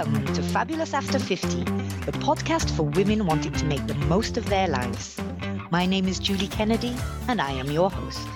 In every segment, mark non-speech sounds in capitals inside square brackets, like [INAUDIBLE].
Welcome to Fabulous After 50, the podcast for women wanting to make the most of their lives. My name is Julie Kennedy, and I am your host.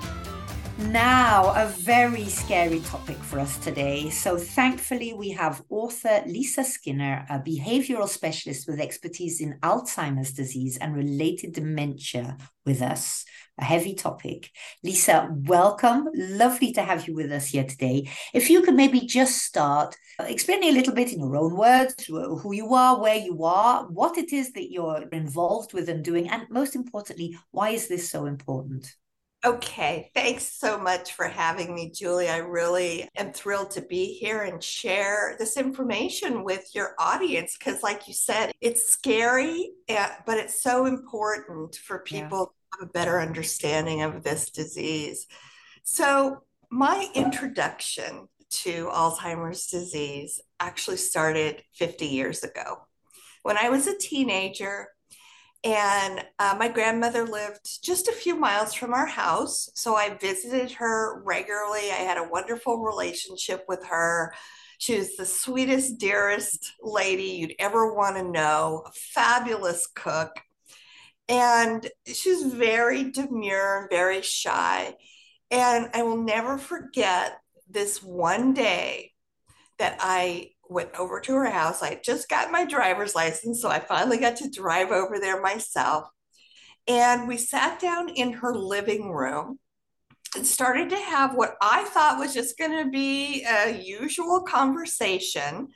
Now, a very scary topic for us today. So, thankfully, we have author Lisa Skinner, a behavioral specialist with expertise in Alzheimer's disease and related dementia, with us. A heavy topic. Lisa, welcome. Lovely to have you with us here today. If you could maybe just start uh, explaining a little bit in your own words who you are, where you are, what it is that you're involved with and doing, and most importantly, why is this so important? Okay, thanks so much for having me, Julie. I really am thrilled to be here and share this information with your audience because, like you said, it's scary, eh, but it's so important for people yeah. to have a better understanding of this disease. So, my introduction to Alzheimer's disease actually started 50 years ago. When I was a teenager, and uh, my grandmother lived just a few miles from our house. So I visited her regularly. I had a wonderful relationship with her. She was the sweetest, dearest lady you'd ever want to know, a fabulous cook. And she's very demure and very shy. And I will never forget this one day that I went over to her house. I just got my driver's license, so I finally got to drive over there myself. And we sat down in her living room and started to have what I thought was just going to be a usual conversation.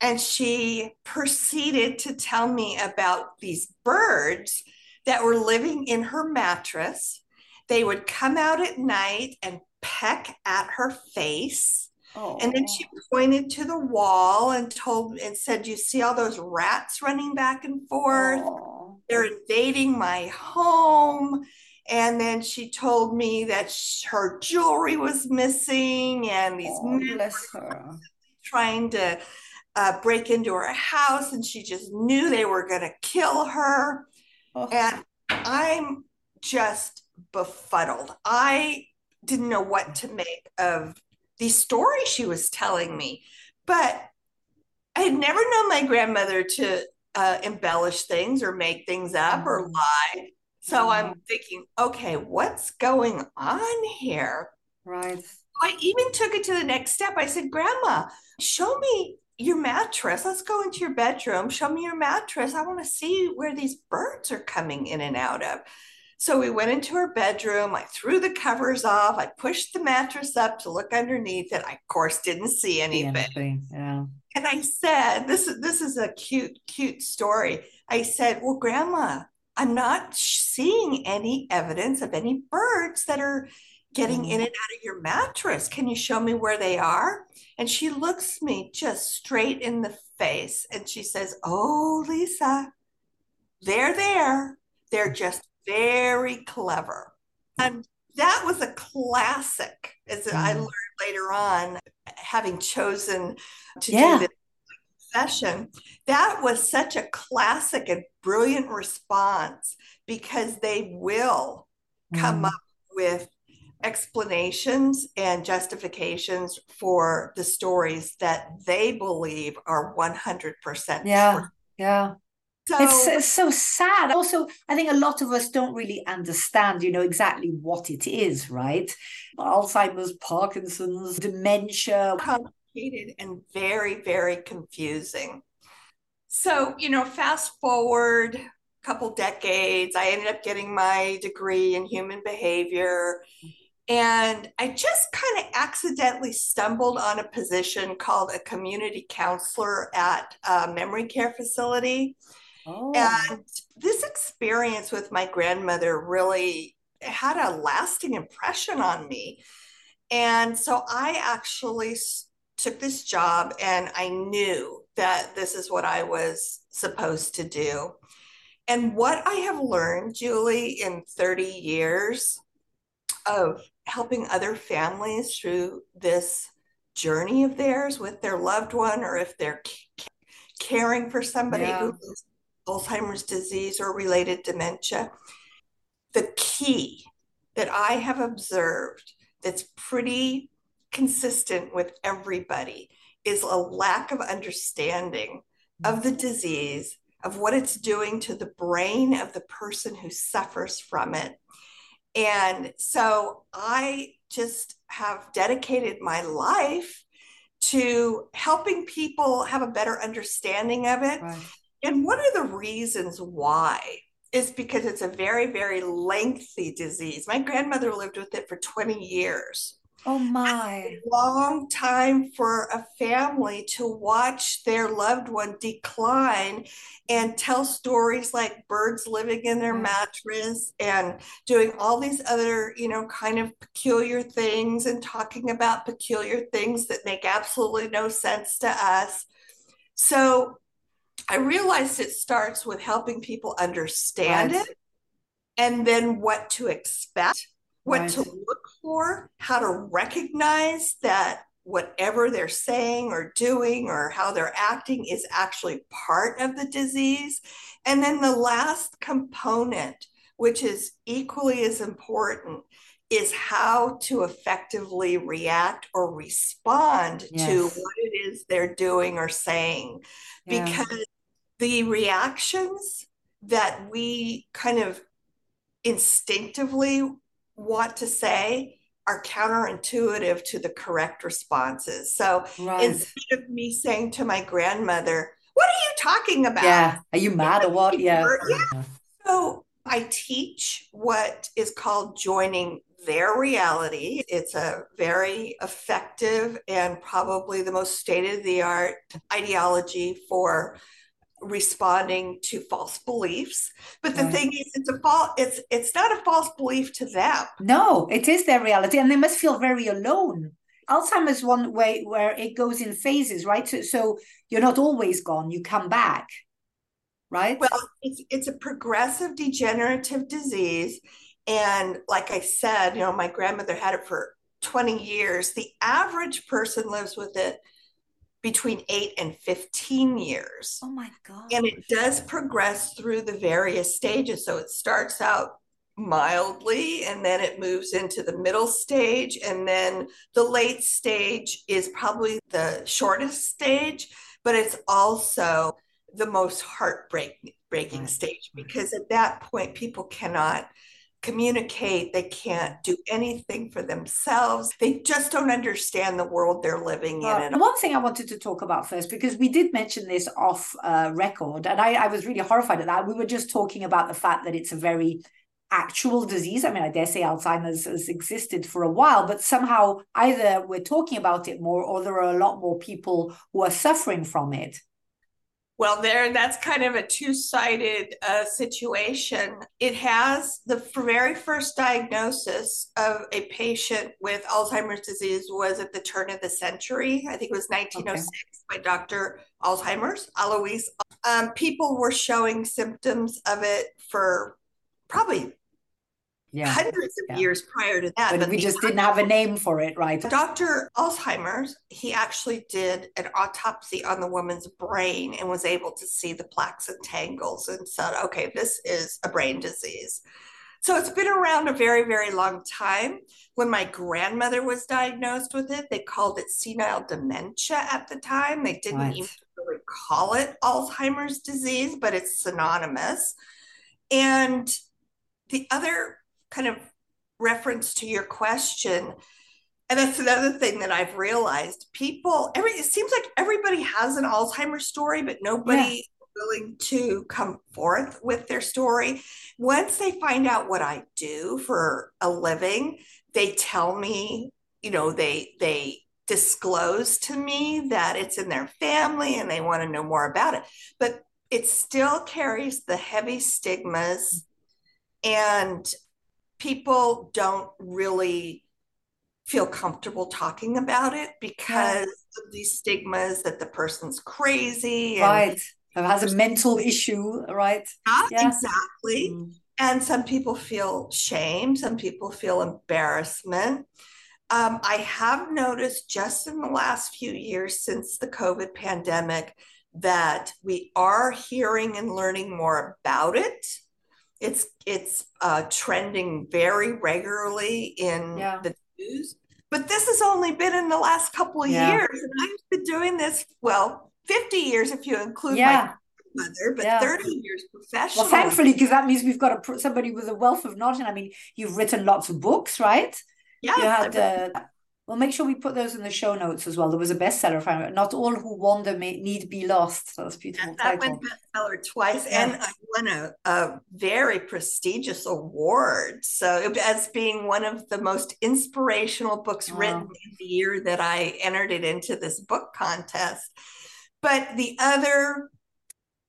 And she proceeded to tell me about these birds that were living in her mattress. They would come out at night and peck at her face Oh. And then she pointed to the wall and told and said, You see all those rats running back and forth? Oh. They're invading my home. And then she told me that her jewelry was missing and these oh, men were trying to uh, break into her house. And she just knew they were going to kill her. Oh. And I'm just befuddled. I didn't know what to make of these story she was telling me. But I had never known my grandmother to uh, embellish things or make things up or mm-hmm. lie. So mm-hmm. I'm thinking, okay, what's going on here? Right. I even took it to the next step. I said, Grandma, show me your mattress. Let's go into your bedroom. Show me your mattress. I want to see where these birds are coming in and out of. So we went into her bedroom. I threw the covers off. I pushed the mattress up to look underneath it. I, of course, didn't see anything. anything. Yeah. And I said, "This is this is a cute, cute story." I said, "Well, Grandma, I'm not seeing any evidence of any birds that are getting mm. in and out of your mattress. Can you show me where they are?" And she looks me just straight in the face and she says, "Oh, Lisa, they're there. They're just very clever. And that was a classic, as mm. I learned later on, having chosen to yeah. do this session. That was such a classic and brilliant response because they will come mm. up with explanations and justifications for the stories that they believe are 100% yeah true. yeah so, it's, it's so sad. Also, I think a lot of us don't really understand, you know, exactly what it is, right? Alzheimer's, Parkinson's, dementia. Complicated and very, very confusing. So, you know, fast forward a couple decades, I ended up getting my degree in human behavior. And I just kind of accidentally stumbled on a position called a community counselor at a memory care facility. Oh. And this experience with my grandmother really had a lasting impression on me. And so I actually took this job and I knew that this is what I was supposed to do. And what I have learned, Julie, in 30 years of helping other families through this journey of theirs with their loved one, or if they're caring for somebody yeah. who's Alzheimer's disease or related dementia. The key that I have observed that's pretty consistent with everybody is a lack of understanding of the disease, of what it's doing to the brain of the person who suffers from it. And so I just have dedicated my life to helping people have a better understanding of it. Right. And one of the reasons why is because it's a very, very lengthy disease. My grandmother lived with it for 20 years. Oh my. long time for a family to watch their loved one decline and tell stories like birds living in their mattress and doing all these other, you know, kind of peculiar things and talking about peculiar things that make absolutely no sense to us. So I realized it starts with helping people understand right. it and then what to expect what right. to look for, how to recognize that whatever they're saying or doing or how they're acting is actually part of the disease. And then the last component, which is equally as important, is how to effectively react or respond yes. to what it is they're doing or saying. Yeah. Because the reactions that we kind of instinctively want to say are counterintuitive to the correct responses. So right. instead of me saying to my grandmother, What are you talking about? Yeah. Are you mad or what? [LAUGHS] Yeah. yeah. So I teach what is called joining their reality. It's a very effective and probably the most state of the art ideology for responding to false beliefs. But the right. thing is it's a false it's it's not a false belief to them. No it is their reality and they must feel very alone. Alzheimer's one way where it goes in phases right? So, so you're not always gone you come back right? Well it's it's a progressive degenerative disease and like i said you know my grandmother had it for 20 years the average person lives with it between eight and 15 years. Oh my God. And it does progress through the various stages. So it starts out mildly and then it moves into the middle stage. And then the late stage is probably the shortest stage, but it's also the most heartbreaking breaking stage because at that point people cannot communicate, they can't do anything for themselves. They just don't understand the world they're living in. And one thing I wanted to talk about first, because we did mention this off uh, record, and I, I was really horrified at that. We were just talking about the fact that it's a very actual disease. I mean, I dare say Alzheimer's has existed for a while, but somehow either we're talking about it more or there are a lot more people who are suffering from it. Well, there, that's kind of a two sided uh, situation. It has the very first diagnosis of a patient with Alzheimer's disease was at the turn of the century. I think it was 1906 okay. by Dr. Alzheimer's, Alois. Um, people were showing symptoms of it for probably yeah. hundreds of yeah. years prior to that. But, but we just didn't have a name for it, right? Dr. Alzheimer's, he actually did an autopsy on the woman's brain and was able to see the plaques and tangles and said, okay, this is a brain disease. So it's been around a very, very long time. When my grandmother was diagnosed with it, they called it senile dementia at the time. They didn't right. even really call it Alzheimer's disease, but it's synonymous. And the other kind of reference to your question and that's another thing that I've realized. People, every it seems like everybody has an Alzheimer's story, but nobody yeah. willing to come forth with their story. Once they find out what I do for a living, they tell me, you know, they they disclose to me that it's in their family and they want to know more about it. But it still carries the heavy stigmas and people don't really feel comfortable talking about it because yeah. of these stigmas that the person's crazy right and has a mental issue right yeah. exactly mm. and some people feel shame some people feel embarrassment um, i have noticed just in the last few years since the covid pandemic that we are hearing and learning more about it it's it's uh, trending very regularly in yeah. the news, But this has only been in the last couple of yeah. years. And I've been doing this, well, 50 years if you include yeah. my mother, but. 30 years professional. Well, thankfully, because that means we've got a, somebody with a wealth of knowledge. I mean, you've written lots of books, right? Yeah. You had uh, We'll make sure we put those in the show notes as well. There was a bestseller, I Not all who wander may need be lost. That's beautiful. that title. went bestseller twice, yeah. and I won a, a very prestigious award. So as being one of the most inspirational books wow. written in the year that I entered it into this book contest. But the other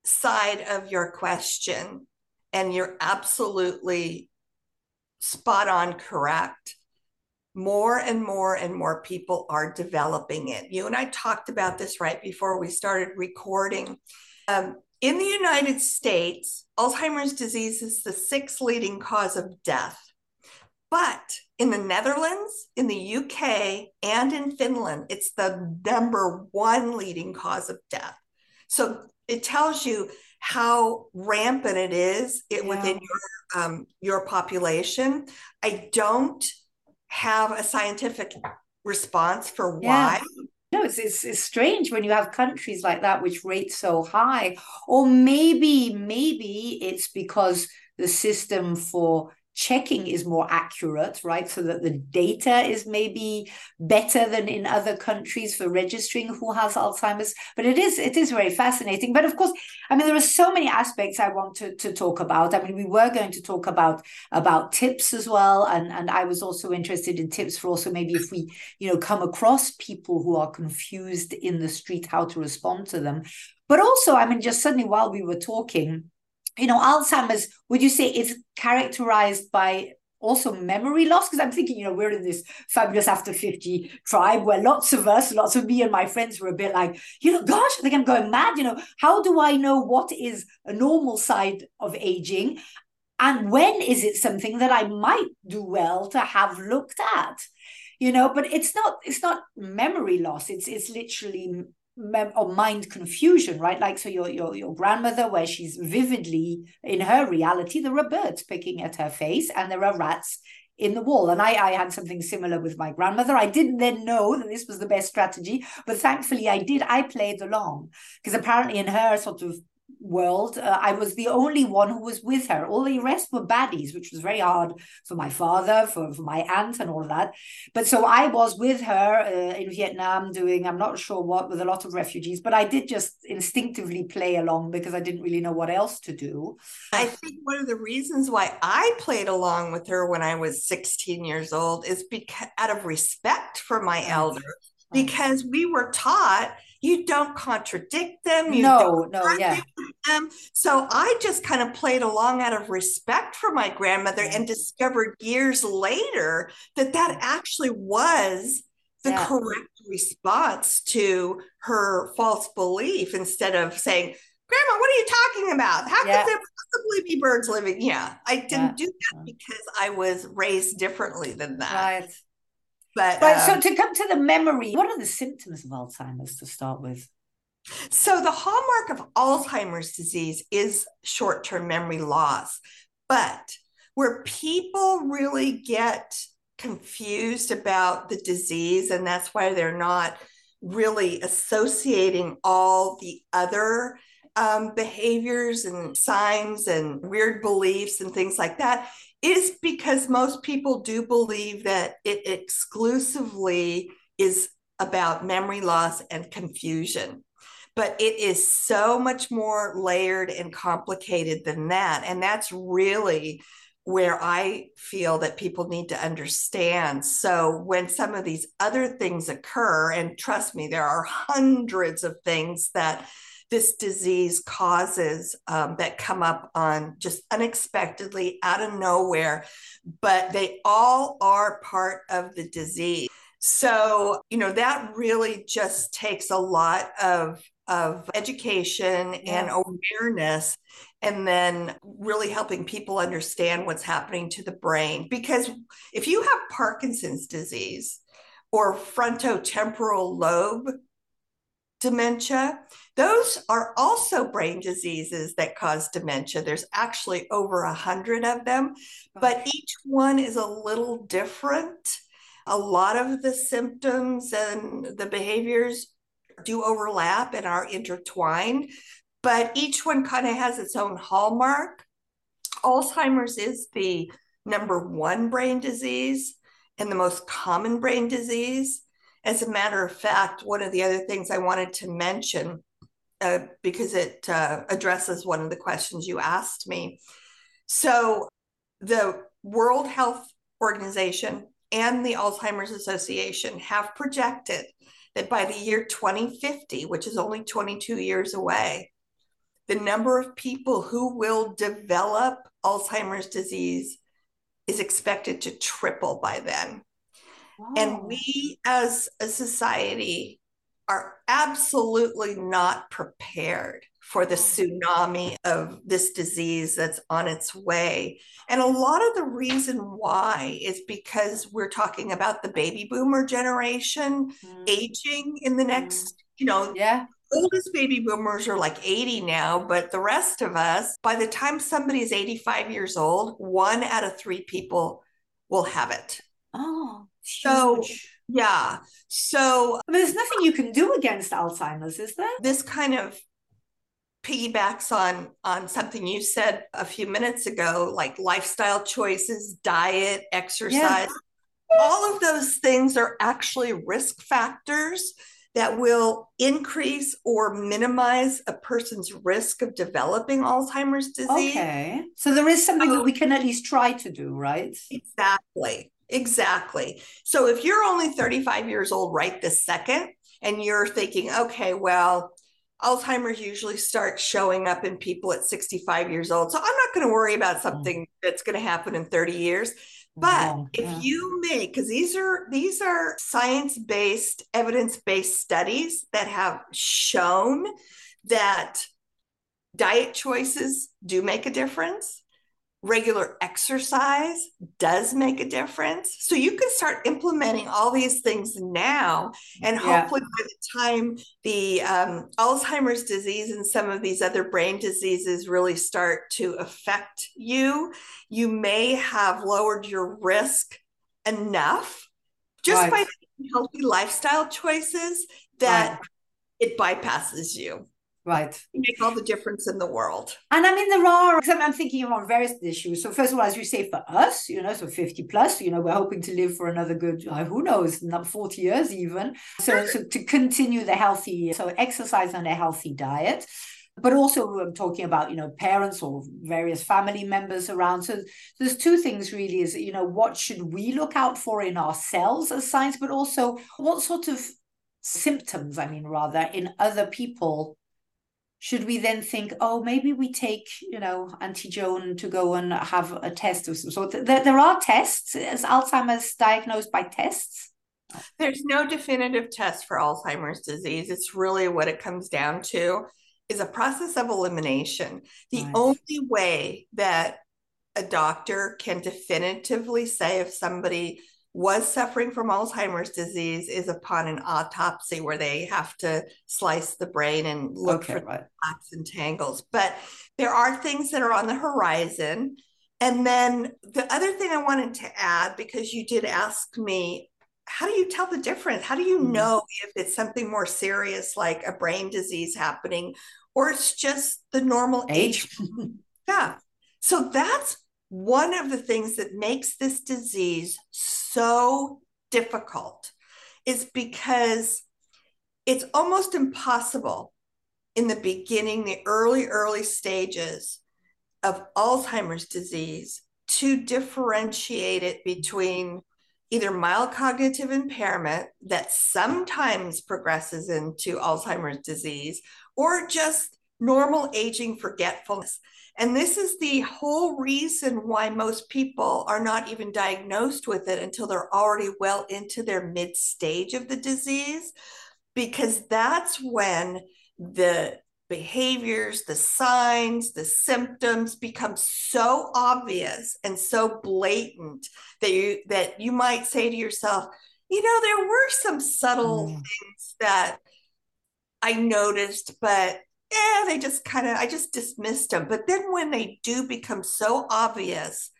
side of your question, and you're absolutely spot on correct more and more and more people are developing it. You and I talked about this right before we started recording. Um, in the United States, Alzheimer's disease is the sixth leading cause of death. But in the Netherlands, in the UK, and in Finland, it's the number one leading cause of death. So it tells you how rampant it is it, yeah. within your um, your population. I don't have a scientific response for why. Yeah. No, it's, it's, it's strange when you have countries like that which rate so high. Or maybe, maybe it's because the system for checking mm. is more accurate, right? So that the data is maybe better than in other countries for registering who has Alzheimer's. But it is it is very fascinating. But of course, I mean, there are so many aspects I want to, to talk about. I mean, we were going to talk about about tips as well, and and I was also interested in tips for also maybe if we you know come across people who are confused in the street, how to respond to them. But also, I mean, just suddenly while we were talking you know, Alzheimer's, would you say is characterized by also memory loss? Because I'm thinking, you know, we're in this fabulous after 50 tribe where lots of us, lots of me and my friends were a bit like, you know, gosh, I think I'm going mad. You know, how do I know what is a normal side of aging? And when is it something that I might do well to have looked at? You know, but it's not it's not memory loss. It's it's literally mem- or mind confusion, right? Like so, your your your grandmother, where she's vividly in her reality, there are birds picking at her face, and there are rats in the wall. And I, I had something similar with my grandmother. I didn't then know that this was the best strategy, but thankfully I did. I played along because apparently in her sort of world. Uh, I was the only one who was with her. All the rest were baddies, which was very hard for my father, for, for my aunt, and all of that. But so I was with her uh, in Vietnam doing, I'm not sure what, with a lot of refugees, but I did just instinctively play along because I didn't really know what else to do. I think one of the reasons why I played along with her when I was 16 years old is because out of respect for my elders, because we were taught you don't contradict them. You no, no, yeah. Them. So I just kind of played along out of respect for my grandmother and discovered years later that that actually was the yeah. correct response to her false belief instead of saying, Grandma, what are you talking about? How yeah. could there possibly be birds living? Yeah, I didn't yeah. do that because I was raised differently than that. Right. But, but um, so to come to the memory, what are the symptoms of Alzheimer's to start with? So the hallmark of Alzheimer's disease is short-term memory loss. But where people really get confused about the disease, and that's why they're not really associating all the other um, behaviors and signs and weird beliefs and things like that is because most people do believe that it exclusively is about memory loss and confusion. But it is so much more layered and complicated than that. And that's really where I feel that people need to understand. So when some of these other things occur, and trust me, there are hundreds of things that this disease causes um, that come up on just unexpectedly out of nowhere, but they all are part of the disease. So, you know, that really just takes a lot of of education and awareness and then really helping people understand what's happening to the brain because if you have parkinson's disease or frontotemporal lobe dementia. Those are also brain diseases that cause dementia. There's actually over a hundred of them, oh. but each one is a little different. a lot of the symptoms and the behaviors do overlap and are intertwined, but each one kind of has its own hallmark. Alzheimer's is the number one brain disease and the most common brain disease. As a matter of fact, one of the other things I wanted to mention, uh, because it uh, addresses one of the questions you asked me. So, the World Health Organization and the Alzheimer's Association have projected that by the year 2050, which is only 22 years away, the number of people who will develop Alzheimer's disease is expected to triple by then. Wow. And we as a society are absolutely not prepared for the tsunami of this disease that's on its way. And a lot of the reason why is because we're talking about the baby boomer generation mm. aging in the next, mm. you know, yeah. Oldest baby boomers are like 80 now, but the rest of us, by the time somebody is 85 years old, one out of three people will have it. Oh, so huge. yeah. So I mean, there's nothing you can do against Alzheimer's, is there? This kind of piggybacks on on something you said a few minutes ago like lifestyle choices diet exercise yeah. all of those things are actually risk factors that will increase or minimize a person's risk of developing Alzheimer's disease. Okay. So there is something that oh. we can at least try to do, right? Exactly. Exactly. So if you're only 35 years old right this second and you're thinking, okay, well, Alzheimer's usually starts showing up in people at 65 years old. So I'm not going to worry about mm. something that's going to happen in 30 years. But yeah, if yeah. you make because these are these are science-based, evidence-based studies that have shown that diet choices do make a difference regular exercise does make a difference. So you can start implementing all these things now, and hopefully yeah. by the time the um, Alzheimer's disease and some of these other brain diseases really start to affect you, you may have lowered your risk enough just right. by healthy lifestyle choices that right. it bypasses you. Right. make all the difference in the world. And I mean, there are, I'm thinking on various issues. So, first of all, as you say, for us, you know, so 50 plus, you know, we're hoping to live for another good, uh, who knows, not 40 years even. So, so to continue the healthy, so exercise and a healthy diet. But also, I'm talking about, you know, parents or various family members around. So, there's two things really is, you know, what should we look out for in ourselves as signs, but also what sort of symptoms, I mean, rather, in other people should we then think, oh, maybe we take, you know, Auntie Joan to go and have a test of some sort? There, there are tests. Is Alzheimer's diagnosed by tests? There's no definitive test for Alzheimer's disease. It's really what it comes down to is a process of elimination. The right. only way that a doctor can definitively say if somebody was suffering from Alzheimer's disease is upon an autopsy where they have to slice the brain and look okay, for right. plaques and tangles. But there are things that are on the horizon. And then the other thing I wanted to add, because you did ask me, how do you tell the difference? How do you mm-hmm. know if it's something more serious like a brain disease happening or it's just the normal age? age. [LAUGHS] yeah. So that's one of the things that makes this disease so difficult is because it's almost impossible in the beginning, the early, early stages of Alzheimer's disease to differentiate it between either mild cognitive impairment that sometimes progresses into Alzheimer's disease or just normal aging forgetfulness. And this is the whole reason why most people are not even diagnosed with it until they're already well into their mid stage of the disease, because that's when the behaviors, the signs, the symptoms become so obvious and so blatant that you that you might say to yourself, you know, there were some subtle mm. things that I noticed, but yeah, they just kind of, I just dismissed them. But then when they do become so obvious,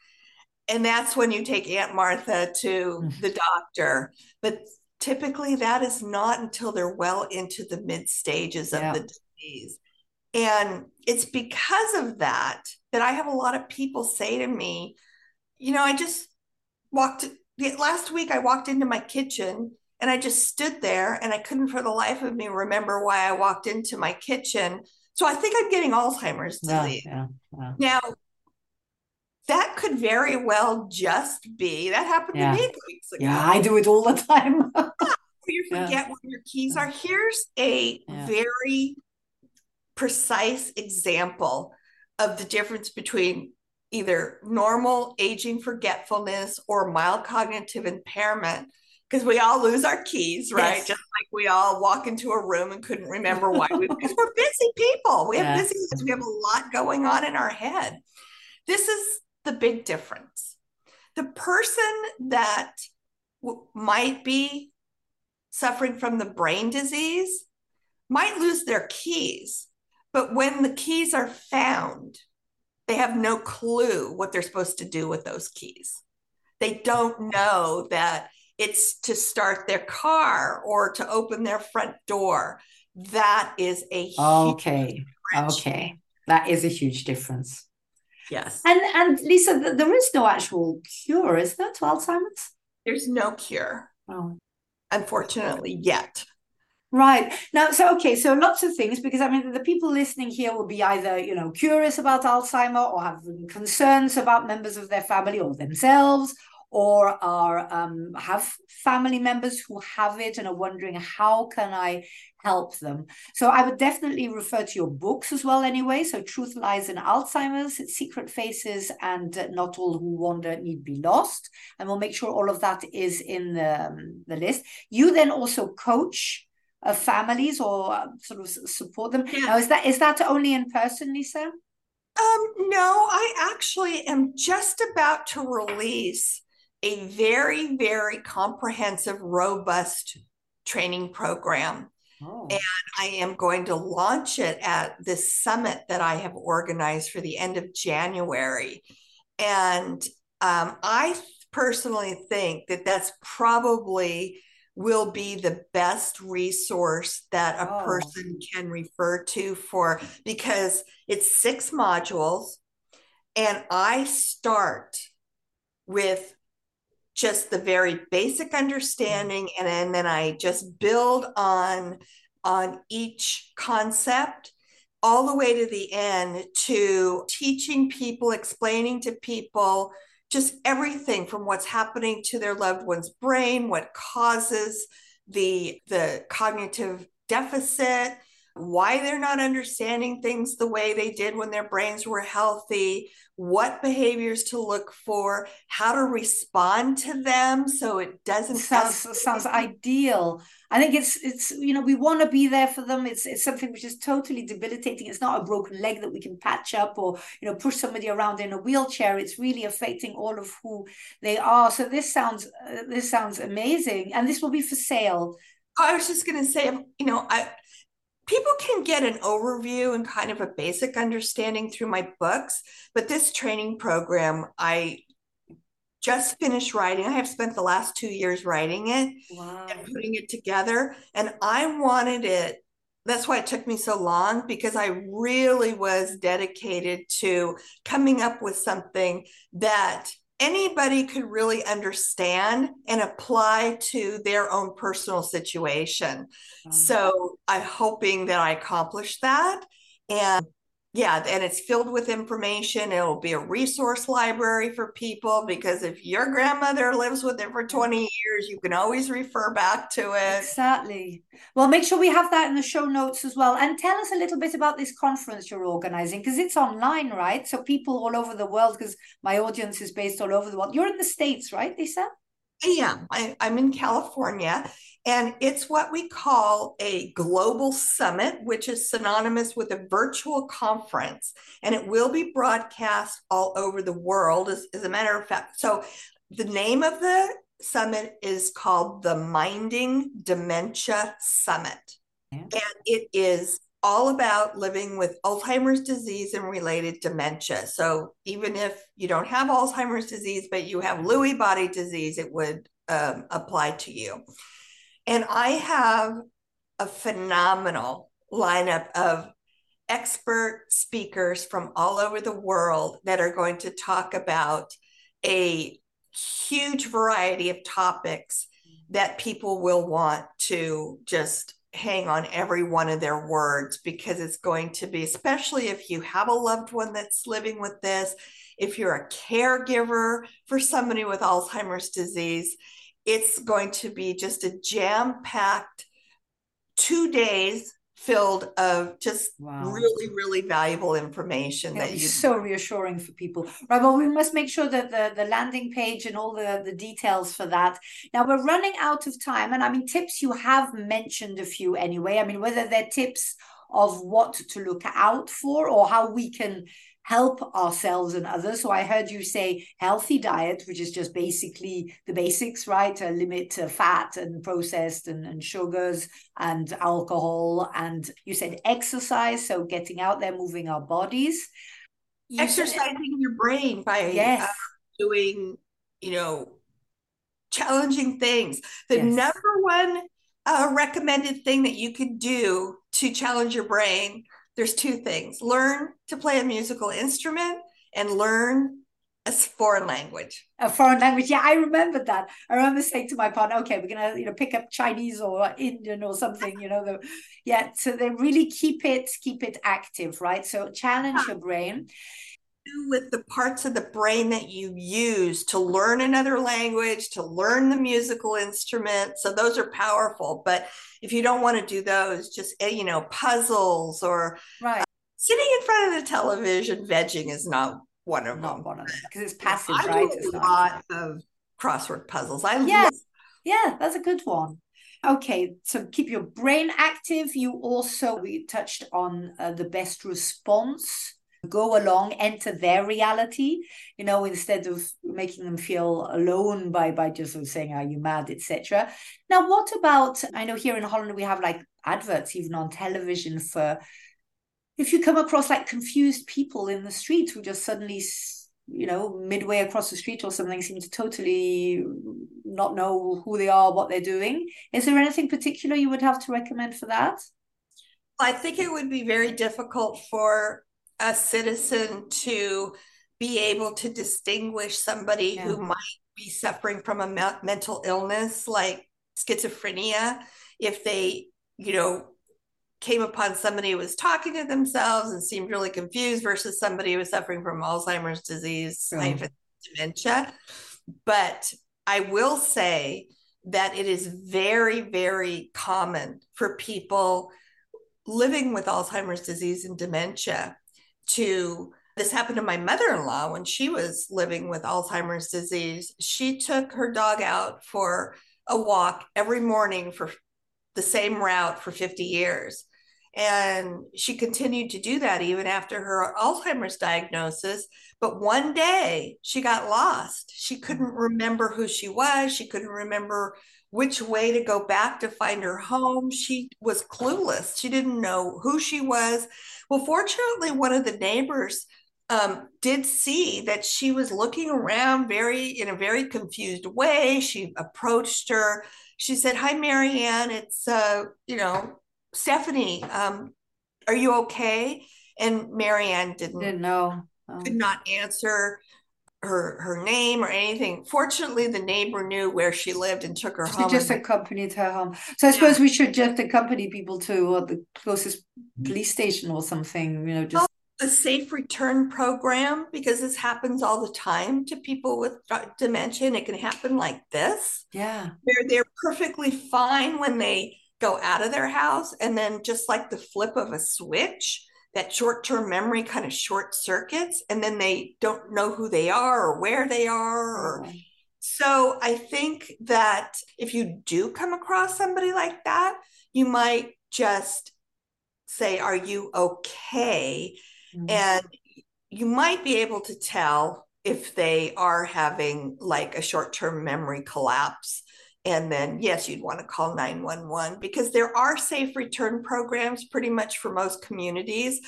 and that's when you take Aunt Martha to mm. the doctor. But typically, that is not until they're well into the mid stages of yeah. the disease. And it's because of that that I have a lot of people say to me, you know, I just walked last week, I walked into my kitchen and I just stood there and I couldn't for the life of me remember why I walked into my kitchen. So I think I'm getting Alzheimer's disease. Yeah, yeah, yeah. Now, that could very well just be that happened to me weeks ago. Yeah, I do it all the [LAUGHS] time. you forget where your keys are. Here's a very precise example of the difference between either normal aging forgetfulness or mild cognitive impairment because we all lose our keys, right? Yes. Just like we all walk into a room and couldn't remember why we because [LAUGHS] we're busy people. We have busy we have a lot going on in our head. This is the big difference. The person that w- might be suffering from the brain disease might lose their keys, but when the keys are found, they have no clue what they're supposed to do with those keys. They don't know that it's to start their car or to open their front door. That is a okay. Okay. That is a huge difference. Yes. And and Lisa, there is no actual cure, is there, to Alzheimer's? There's no cure. Oh. Unfortunately, yet. Right. Now, so okay, so lots of things because I mean the people listening here will be either, you know, curious about Alzheimer or have concerns about members of their family or themselves or are um, have family members who have it and are wondering how can I help them. So I would definitely refer to your books as well anyway. So Truth Lies and Alzheimer's, Secret Faces and Not All Who Wander Need Be Lost. And we'll make sure all of that is in the, um, the list. You then also coach uh, families or uh, sort of support them. Yeah. Now, is that is that only in person, Lisa? Um, no, I actually am just about to release a very, very comprehensive, robust training program. Oh. And I am going to launch it at this summit that I have organized for the end of January. And um, I personally think that that's probably will be the best resource that a oh. person can refer to for because it's six modules and I start with just the very basic understanding and, and then i just build on on each concept all the way to the end to teaching people explaining to people just everything from what's happening to their loved one's brain what causes the the cognitive deficit why they're not understanding things the way they did when their brains were healthy, what behaviors to look for, how to respond to them so it doesn't sounds sounds ideal. I think it's it's you know we want to be there for them. It's it's something which is totally debilitating. It's not a broken leg that we can patch up or you know push somebody around in a wheelchair. It's really affecting all of who they are. So this sounds uh, this sounds amazing, and this will be for sale. I was just going to say, you know, I people can get an overview and kind of a basic understanding through my books but this training program i just finished writing i have spent the last two years writing it wow. and putting it together and i wanted it that's why it took me so long because i really was dedicated to coming up with something that anybody could really understand and apply to their own personal situation. Mm-hmm. So I'm hoping that I accomplish that. And yeah, and it's filled with information. It'll be a resource library for people because if your grandmother lives with it for 20 years, you can always refer back to it. Exactly. Well, make sure we have that in the show notes as well. And tell us a little bit about this conference you're organizing because it's online, right? So people all over the world, because my audience is based all over the world. You're in the States, right, Lisa? I am. I, I'm in California and it's what we call a global summit, which is synonymous with a virtual conference. And it will be broadcast all over the world, as, as a matter of fact. So the name of the summit is called the Minding Dementia Summit. Yeah. And it is all about living with Alzheimer's disease and related dementia. So even if you don't have Alzheimer's disease, but you have Lewy body disease, it would um, apply to you. And I have a phenomenal lineup of expert speakers from all over the world that are going to talk about a huge variety of topics that people will want to just hang on every one of their words because it's going to be, especially if you have a loved one that's living with this, if you're a caregiver for somebody with Alzheimer's disease, it's going to be just a jam packed two days filled of just wow. really, really valuable information It'll that you so reassuring for people. Right. Well, we must make sure that the, the landing page and all the, the details for that. Now we're running out of time. And I mean, tips you have mentioned a few anyway. I mean, whether they're tips of what to look out for or how we can help ourselves and others. So I heard you say healthy diet, which is just basically the basics, right? A limit to fat and processed and, and sugars and alcohol. And you said exercise, so getting out there, moving our bodies. You Exercising your brain by yes. uh, doing, you know, challenging things. The yes. number one uh, recommended thing that you could do to challenge your brain there's two things learn to play a musical instrument and learn a foreign language. A foreign language. Yeah, I remember that. I remember saying to my partner, okay, we're gonna, you know, pick up Chinese or uh, Indian or something, you know, the yeah, so they really keep it, keep it active, right? So challenge your brain with the parts of the brain that you use to learn another language, to learn the musical instrument. So those are powerful. But if you don't want to do those, just eh, you know, puzzles or right. Uh, sitting in front of the television, vegging is not one of not them. one of them because it's passive, I right? Do a lot of crossword puzzles. I yeah, love- yeah, that's a good one. Okay, so keep your brain active. You also we touched on uh, the best response go along enter their reality you know instead of making them feel alone by by just sort of saying are you mad? etc now what about i know here in holland we have like adverts even on television for if you come across like confused people in the street who just suddenly you know midway across the street or something seem to totally not know who they are what they're doing is there anything particular you would have to recommend for that? I think it would be very difficult for a citizen to be able to distinguish somebody yeah. who might be suffering from a me- mental illness like schizophrenia if they you know came upon somebody who was talking to themselves and seemed really confused versus somebody who was suffering from alzheimer's disease mm. dementia but i will say that it is very very common for people living with alzheimer's disease and dementia to this happened to my mother-in-law when she was living with Alzheimer's disease. She took her dog out for a walk every morning for the same route for 50 years. And she continued to do that even after her Alzheimer's diagnosis. But one day she got lost. She couldn't remember who she was. She couldn't remember which way to go back to find her home. She was clueless. She didn't know who she was. Well, fortunately, one of the neighbors um, did see that she was looking around very in a very confused way. She approached her. She said, "Hi, Marianne. It's uh, you know Stephanie. Um, are you okay?" And Marianne didn't, didn't know. Oh. Could not answer her her name or anything. Fortunately, the neighbor knew where she lived and took her she home. She just and... accompanied her home. So I yeah. suppose we should just accompany people to uh, the closest police station or something. You know, just a safe return program because this happens all the time to people with dementia. And it can happen like this. Yeah, they're they're perfectly fine when they go out of their house, and then just like the flip of a switch that short-term memory kind of short circuits and then they don't know who they are or where they are or so i think that if you do come across somebody like that you might just say are you okay mm-hmm. and you might be able to tell if they are having like a short-term memory collapse And then, yes, you'd want to call 911 because there are safe return programs pretty much for most communities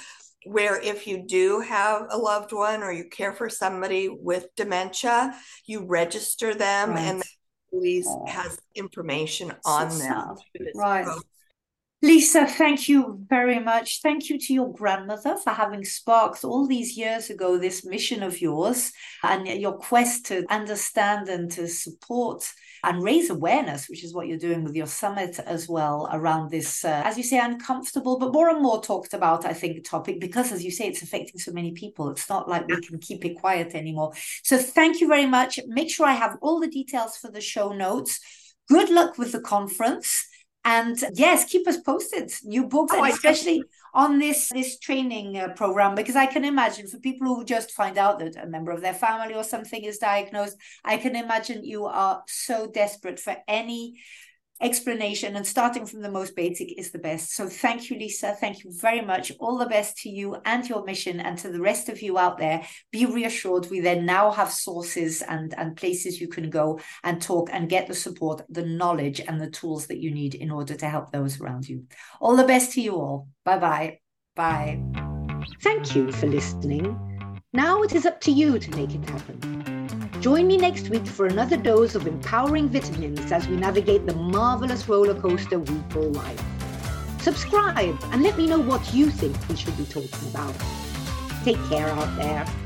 where if you do have a loved one or you care for somebody with dementia, you register them right. and the police has information on so them. Right. Program. Lisa, thank you very much. Thank you to your grandmother for having sparked all these years ago this mission of yours and your quest to understand and to support and raise awareness, which is what you're doing with your summit as well around this, uh, as you say, uncomfortable, but more and more talked about, I think, topic because, as you say, it's affecting so many people. It's not like we can keep it quiet anymore. So thank you very much. Make sure I have all the details for the show notes. Good luck with the conference. And yes, keep us posted. New books, oh, especially on this this training uh, program, because I can imagine for people who just find out that a member of their family or something is diagnosed, I can imagine you are so desperate for any explanation and starting from the most basic is the best. So thank you, Lisa. Thank you very much. All the best to you and your mission and to the rest of you out there. Be reassured we then now have sources and, and places you can go and talk and get the support, the knowledge and the tools that you need in order to help those around you. All the best to you all. Bye-bye. Bye. Thank you for listening. Now it is up to you to make it happen. Join me next week for another dose of empowering vitamins as we navigate the marvelous roller coaster we call life. Subscribe and let me know what you think we should be talking about. Take care out there.